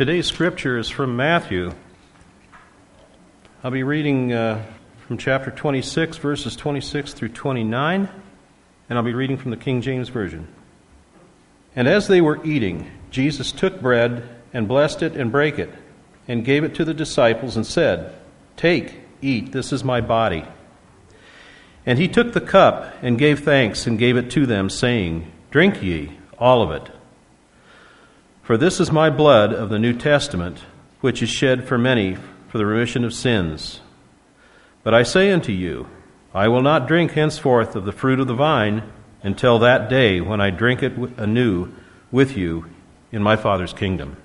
Today's scripture is from Matthew. I'll be reading uh, from chapter 26, verses 26 through 29, and I'll be reading from the King James Version. And as they were eating, Jesus took bread and blessed it and brake it, and gave it to the disciples and said, Take, eat, this is my body. And he took the cup and gave thanks and gave it to them, saying, Drink ye, all of it. For this is my blood of the New Testament, which is shed for many for the remission of sins. But I say unto you, I will not drink henceforth of the fruit of the vine until that day when I drink it anew with you in my Father's kingdom.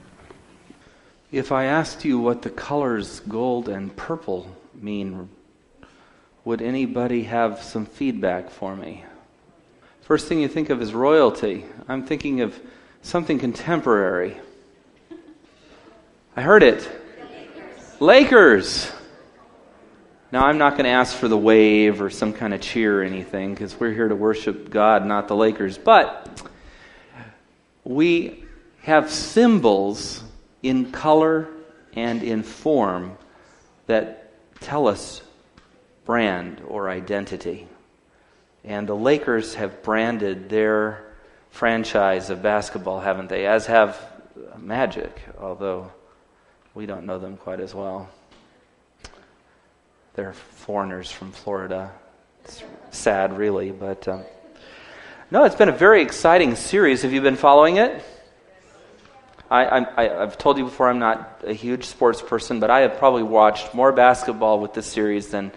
If I asked you what the colors gold and purple mean, would anybody have some feedback for me? First thing you think of is royalty. I'm thinking of something contemporary. I heard it. Lakers. Now, I'm not going to ask for the wave or some kind of cheer or anything because we're here to worship God, not the Lakers. But we have symbols in color and in form that tell us brand or identity. And the Lakers have branded their franchise of basketball, haven't they? As have Magic, although we don't know them quite as well. They're foreigners from Florida. It's sad, really, but um, no, it's been a very exciting series. Have you been following it? I, have told you before I'm not a huge sports person, but I have probably watched more basketball with this series than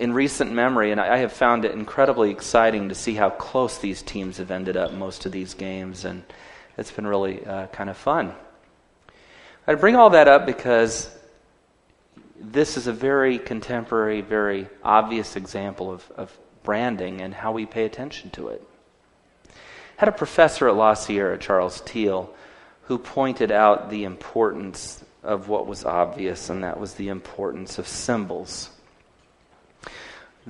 in recent memory, and I have found it incredibly exciting to see how close these teams have ended up most of these games, and it's been really uh, kind of fun. I bring all that up because this is a very contemporary, very obvious example of, of branding and how we pay attention to it. I had a professor at La Sierra, Charles Teel, who pointed out the importance of what was obvious, and that was the importance of symbols.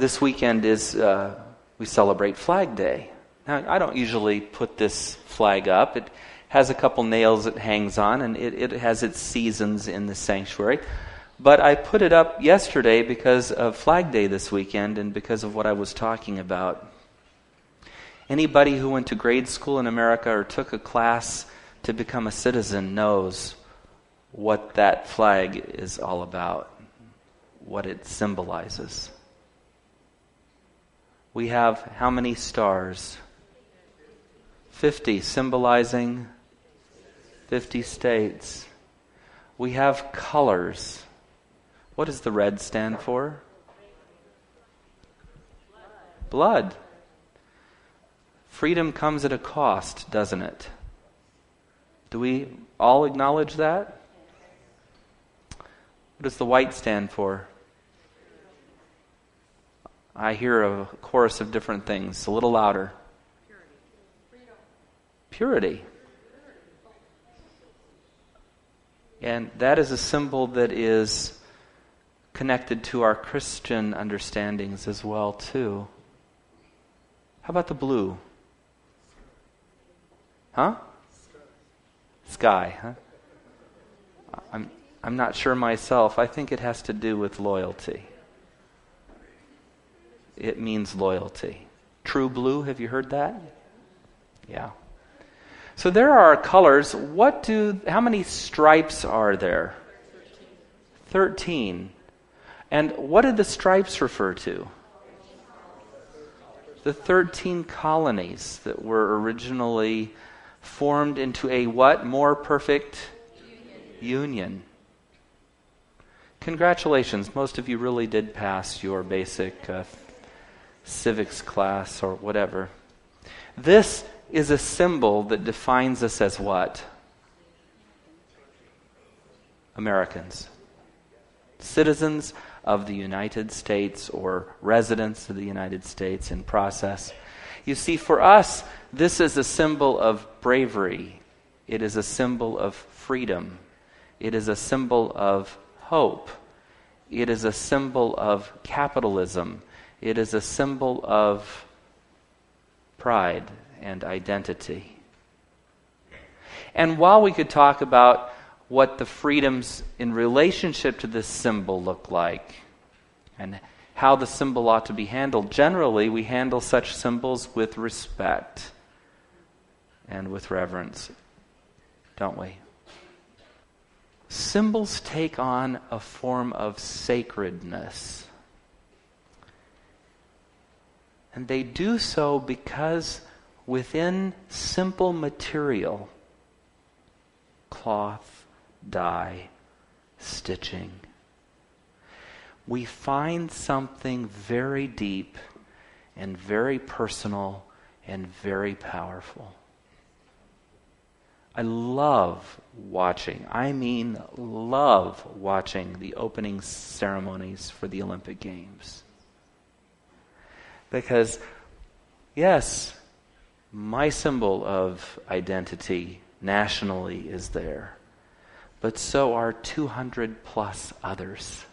This weekend is, uh, we celebrate Flag Day. Now, I don't usually put this flag up. It has a couple nails it hangs on, and it, it has its seasons in the sanctuary. But I put it up yesterday because of Flag Day this weekend and because of what I was talking about. Anybody who went to grade school in America or took a class to become a citizen knows what that flag is all about, what it symbolizes. We have how many stars? 50, symbolizing 50 states. We have colors. What does the red stand for? Blood. Freedom comes at a cost, doesn't it? Do we all acknowledge that? What does the white stand for? I hear a chorus of different things. A little louder. Purity. And that is a symbol that is connected to our Christian understandings as well too. How about the blue? Huh? Sky, huh? I'm I'm not sure myself. I think it has to do with loyalty it means loyalty. True blue, have you heard that? Yeah. So there are colors. What do how many stripes are there? 13. And what did the stripes refer to? The 13 colonies that were originally formed into a what? More perfect union. union. Congratulations. Most of you really did pass your basic uh, civics class or whatever. This is a symbol that defines us as what? Americans. Citizens of the United States or residents of the United States in process. You see, for us, this is a symbol of bravery. It is a symbol of freedom. It is a symbol of hope. It is a symbol of capitalism. It is a symbol of pride and identity. And while we could talk about what the freedoms in relationship to this symbol look like and how the symbol ought to be handled. Generally, we handle such symbols with respect and with reverence, don't we? Symbols take on a form of sacredness. And they do so because within simple material, cloth, dye, stitching, we find something very deep and very personal and very powerful. I love watching, I mean, love watching the opening ceremonies for the Olympic Games. Because, yes, my symbol of identity nationally is there, but so are 200 plus others.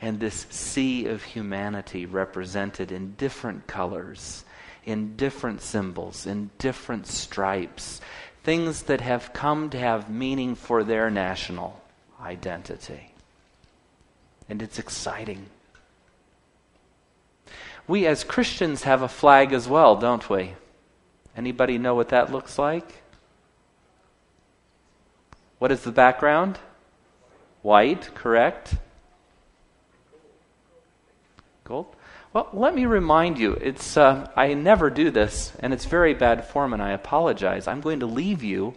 And this sea of humanity represented in different colors, in different symbols, in different stripes, things that have come to have meaning for their national identity. And it's exciting. We as Christians have a flag as well, don't we? Anybody know what that looks like? What is the background? White, correct? Gold? Well, let me remind you, it's, uh, I never do this, and it's very bad form, and I apologize. I'm going to leave you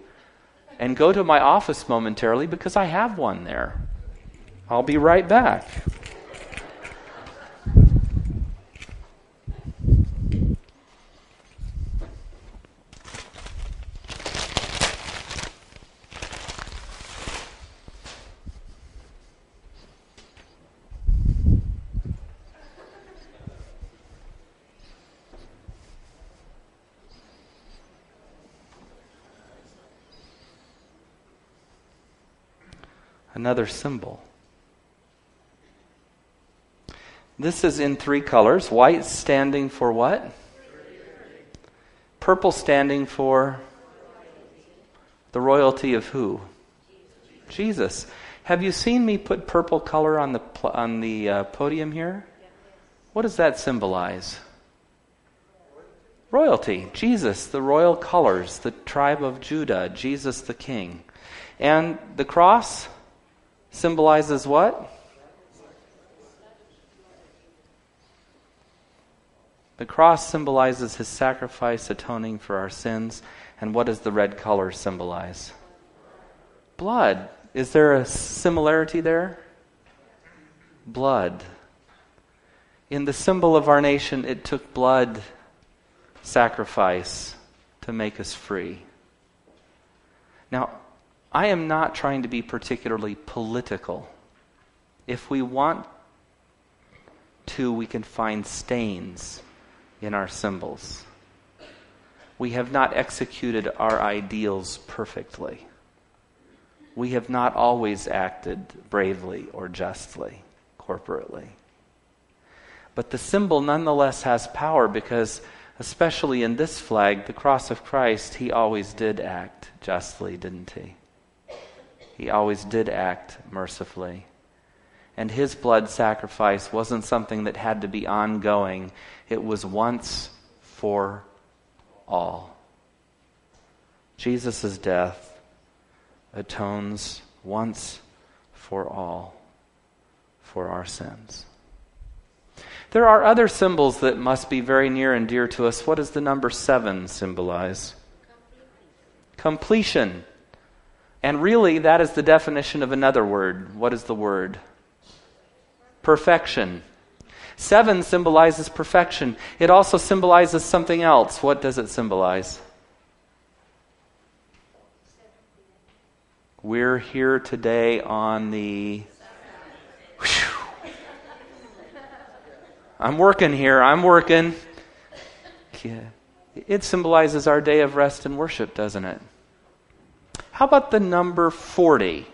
and go to my office momentarily because I have one there. I'll be right back. Another symbol. This is in three colors white standing for what? Purple standing for the royalty of who? Jesus. Have you seen me put purple color on the, on the uh, podium here? What does that symbolize? Royalty. Jesus, the royal colors, the tribe of Judah, Jesus the king. And the cross? Symbolizes what? The cross symbolizes his sacrifice atoning for our sins. And what does the red color symbolize? Blood. Is there a similarity there? Blood. In the symbol of our nation, it took blood sacrifice to make us free. Now, I am not trying to be particularly political. If we want to, we can find stains in our symbols. We have not executed our ideals perfectly. We have not always acted bravely or justly, corporately. But the symbol nonetheless has power because, especially in this flag, the cross of Christ, he always did act justly, didn't he? He always did act mercifully. And his blood sacrifice wasn't something that had to be ongoing, it was once for all. Jesus' death atones once for all for our sins. There are other symbols that must be very near and dear to us. What does the number seven symbolize? Completion. And really, that is the definition of another word. What is the word? Perfection. Seven symbolizes perfection. It also symbolizes something else. What does it symbolize? We're here today on the. Whew. I'm working here. I'm working. Yeah. It symbolizes our day of rest and worship, doesn't it? How about the number 40?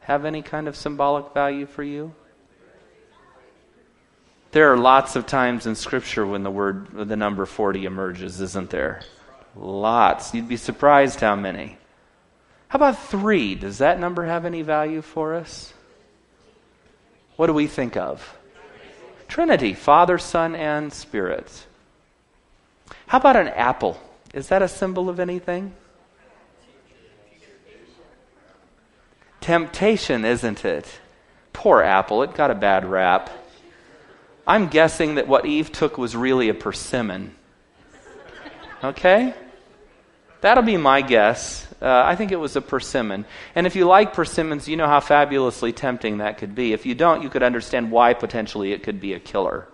Have any kind of symbolic value for you? There are lots of times in Scripture when the word, the number 40 emerges, isn't there? Lots. You'd be surprised how many. How about three? Does that number have any value for us? What do we think of? Trinity, Father, Son, and Spirit. How about an apple? Is that a symbol of anything? Temptation, isn't it? Poor apple, it got a bad rap. I'm guessing that what Eve took was really a persimmon. Okay? That'll be my guess. Uh, I think it was a persimmon. And if you like persimmons, you know how fabulously tempting that could be. If you don't, you could understand why potentially it could be a killer.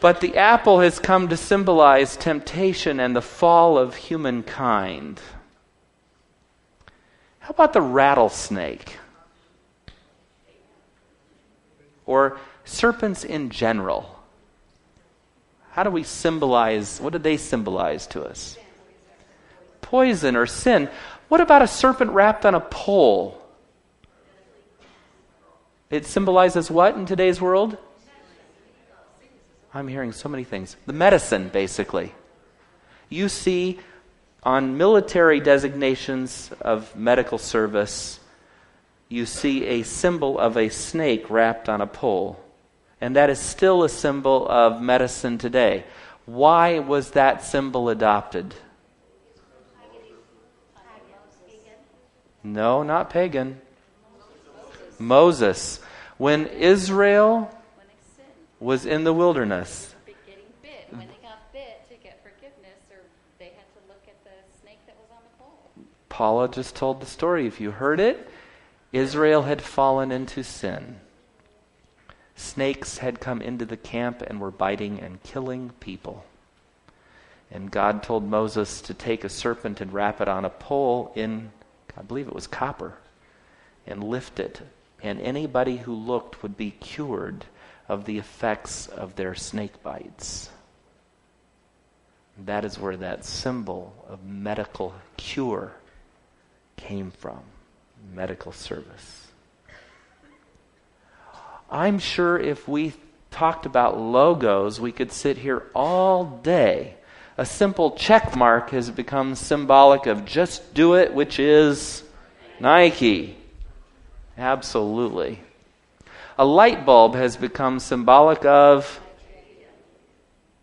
but the apple has come to symbolize temptation and the fall of humankind. How about the rattlesnake? Or serpents in general? How do we symbolize, what do they symbolize to us? Poison or sin. What about a serpent wrapped on a pole? It symbolizes what in today's world? I'm hearing so many things. The medicine, basically. You see on military designations of medical service, you see a symbol of a snake wrapped on a pole. And that is still a symbol of medicine today. Why was that symbol adopted? No, not pagan. Moses. When Israel was in the wilderness, Paula just told the story. If you heard it, Israel had fallen into sin. Snakes had come into the camp and were biting and killing people. And God told Moses to take a serpent and wrap it on a pole in, I believe it was copper, and lift it. And anybody who looked would be cured of the effects of their snake bites. That is where that symbol of medical cure came from medical service. I'm sure if we talked about logos, we could sit here all day. A simple check mark has become symbolic of just do it, which is Nike. Absolutely. A light bulb has become symbolic of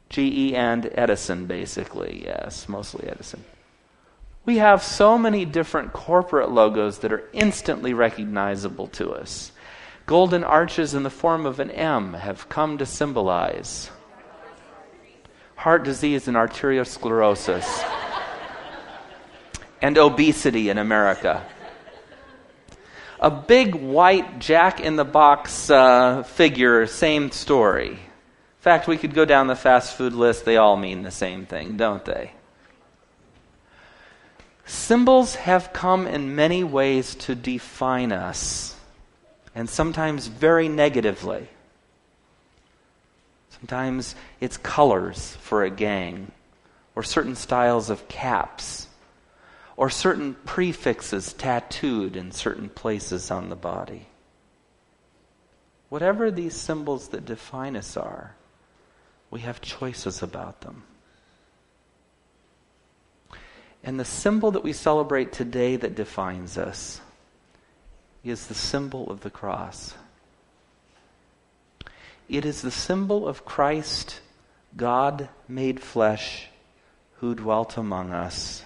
GE and Edison, basically. Yes, mostly Edison. We have so many different corporate logos that are instantly recognizable to us. Golden arches in the form of an M have come to symbolize heart disease and arteriosclerosis, and obesity in America. A big white jack in the box uh, figure, same story. In fact, we could go down the fast food list, they all mean the same thing, don't they? Symbols have come in many ways to define us, and sometimes very negatively. Sometimes it's colors for a gang, or certain styles of caps, or certain prefixes tattooed in certain places on the body. Whatever these symbols that define us are, we have choices about them. And the symbol that we celebrate today that defines us is the symbol of the cross. It is the symbol of Christ, God made flesh, who dwelt among us.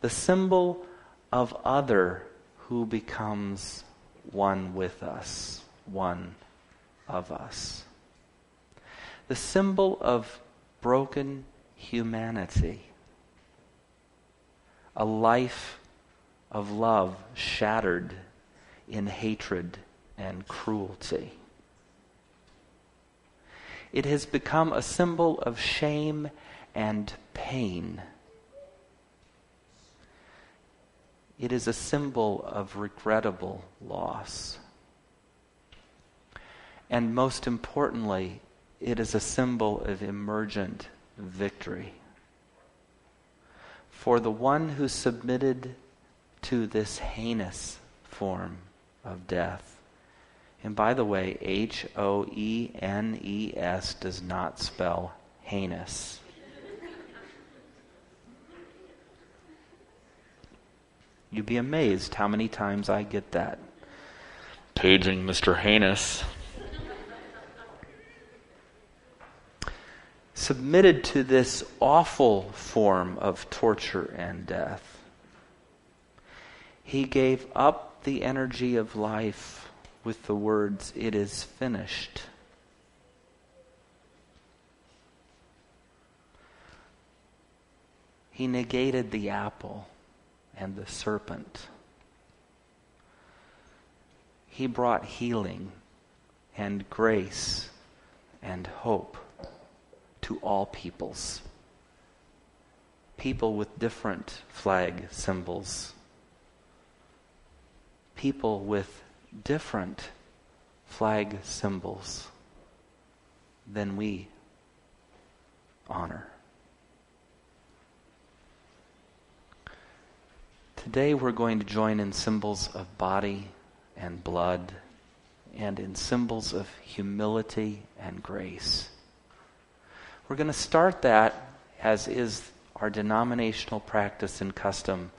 The symbol of other who becomes one with us, one of us. The symbol of broken humanity a life of love shattered in hatred and cruelty. It has become a symbol of shame and pain. It is a symbol of regrettable loss. And most importantly, it is a symbol of emergent victory for the one who submitted to this heinous form of death. And by the way, H O E N E S does not spell heinous. You'd be amazed how many times I get that. Paging Mr. Heinous. Submitted to this awful form of torture and death. He gave up the energy of life with the words, It is finished. He negated the apple and the serpent. He brought healing and grace and hope to all peoples. People with different flag symbols. People with different flag symbols than we honor. Today we're going to join in symbols of body and blood and in symbols of humility and grace. We're going to start that, as is our denominational practice and custom,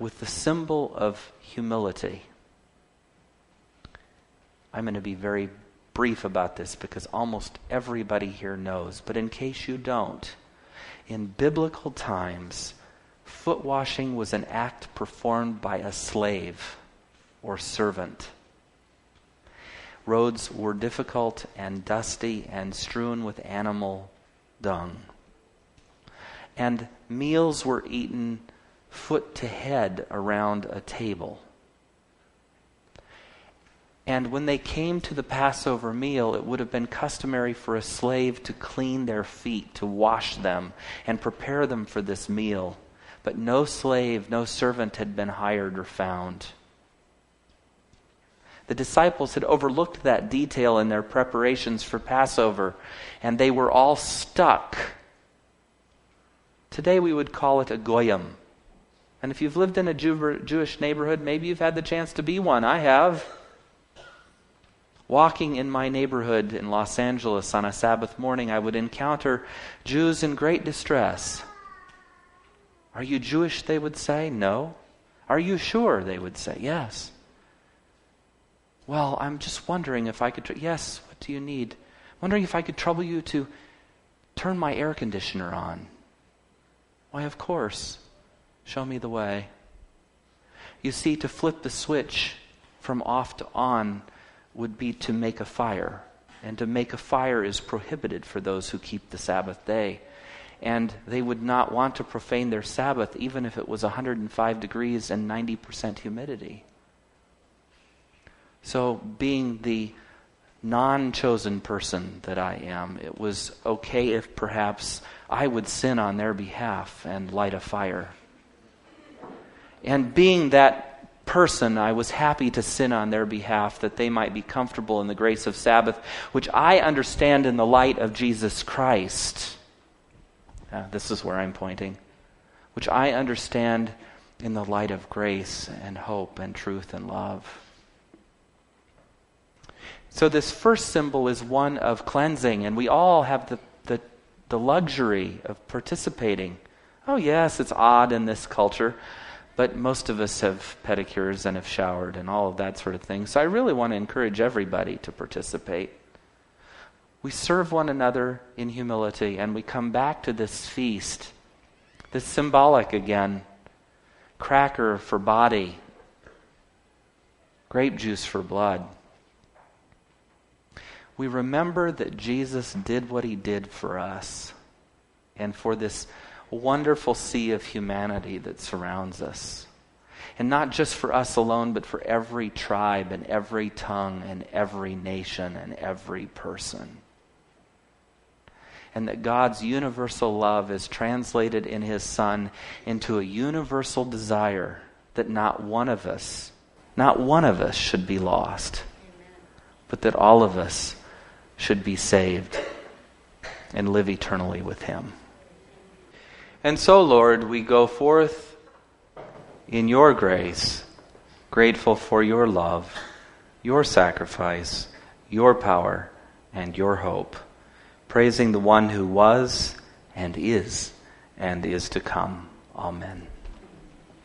with the symbol of humility. I'm going to be very brief about this because almost everybody here knows, but in case you don't, in biblical times, foot washing was an act performed by a slave or servant. Roads were difficult and dusty and strewn with animal dung. And meals were eaten foot to head around a table. And when they came to the Passover meal, it would have been customary for a slave to clean their feet, to wash them, and prepare them for this meal but no slave, no servant had been hired or found. The disciples had overlooked that detail in their preparations for Passover, and they were all stuck. Today we would call it a goyim. And if you've lived in a Jew- Jewish neighborhood, maybe you've had the chance to be one. I have. Walking in my neighborhood in Los Angeles on a Sabbath morning, I would encounter Jews in great distress. Are you Jewish? They would say. No. Are you sure? They would say. Yes. Well, I'm just wondering if I could. Tr- yes, what do you need? Wondering if I could trouble you to turn my air conditioner on. Why, of course. Show me the way. You see, to flip the switch from off to on would be to make a fire. And to make a fire is prohibited for those who keep the Sabbath day and they would not want to profane their Sabbath even if it was 105 degrees and 90% humidity. So, being the non chosen person that I am, it was okay if perhaps I would sin on their behalf and light a fire. And being that person, I was happy to sin on their behalf that they might be comfortable in the grace of Sabbath, which I understand in the light of Jesus Christ uh, this is where I'm pointing, which I understand in the light of grace and hope and truth and love. So, this first symbol is one of cleansing, and we all have the, the, the luxury of participating. Oh, yes, it's odd in this culture, but most of us have pedicures and have showered and all of that sort of thing. So, I really want to encourage everybody to participate. We serve one another in humility, and we come back to this feast, this symbolic again cracker for body, grape juice for blood. We remember that Jesus did what he did for us and for this wonderful sea of humanity that surrounds us. And not just for us alone, but for every tribe and every tongue and every nation and every person and that God's universal love is translated in His Son into a universal desire that not one of us, not one of us should be lost, but that all of us should be saved and live eternally with Him. And so, Lord, we go forth in your grace, grateful for your love, your sacrifice, your power, and your hope praising the one who was and is and is to come. Amen.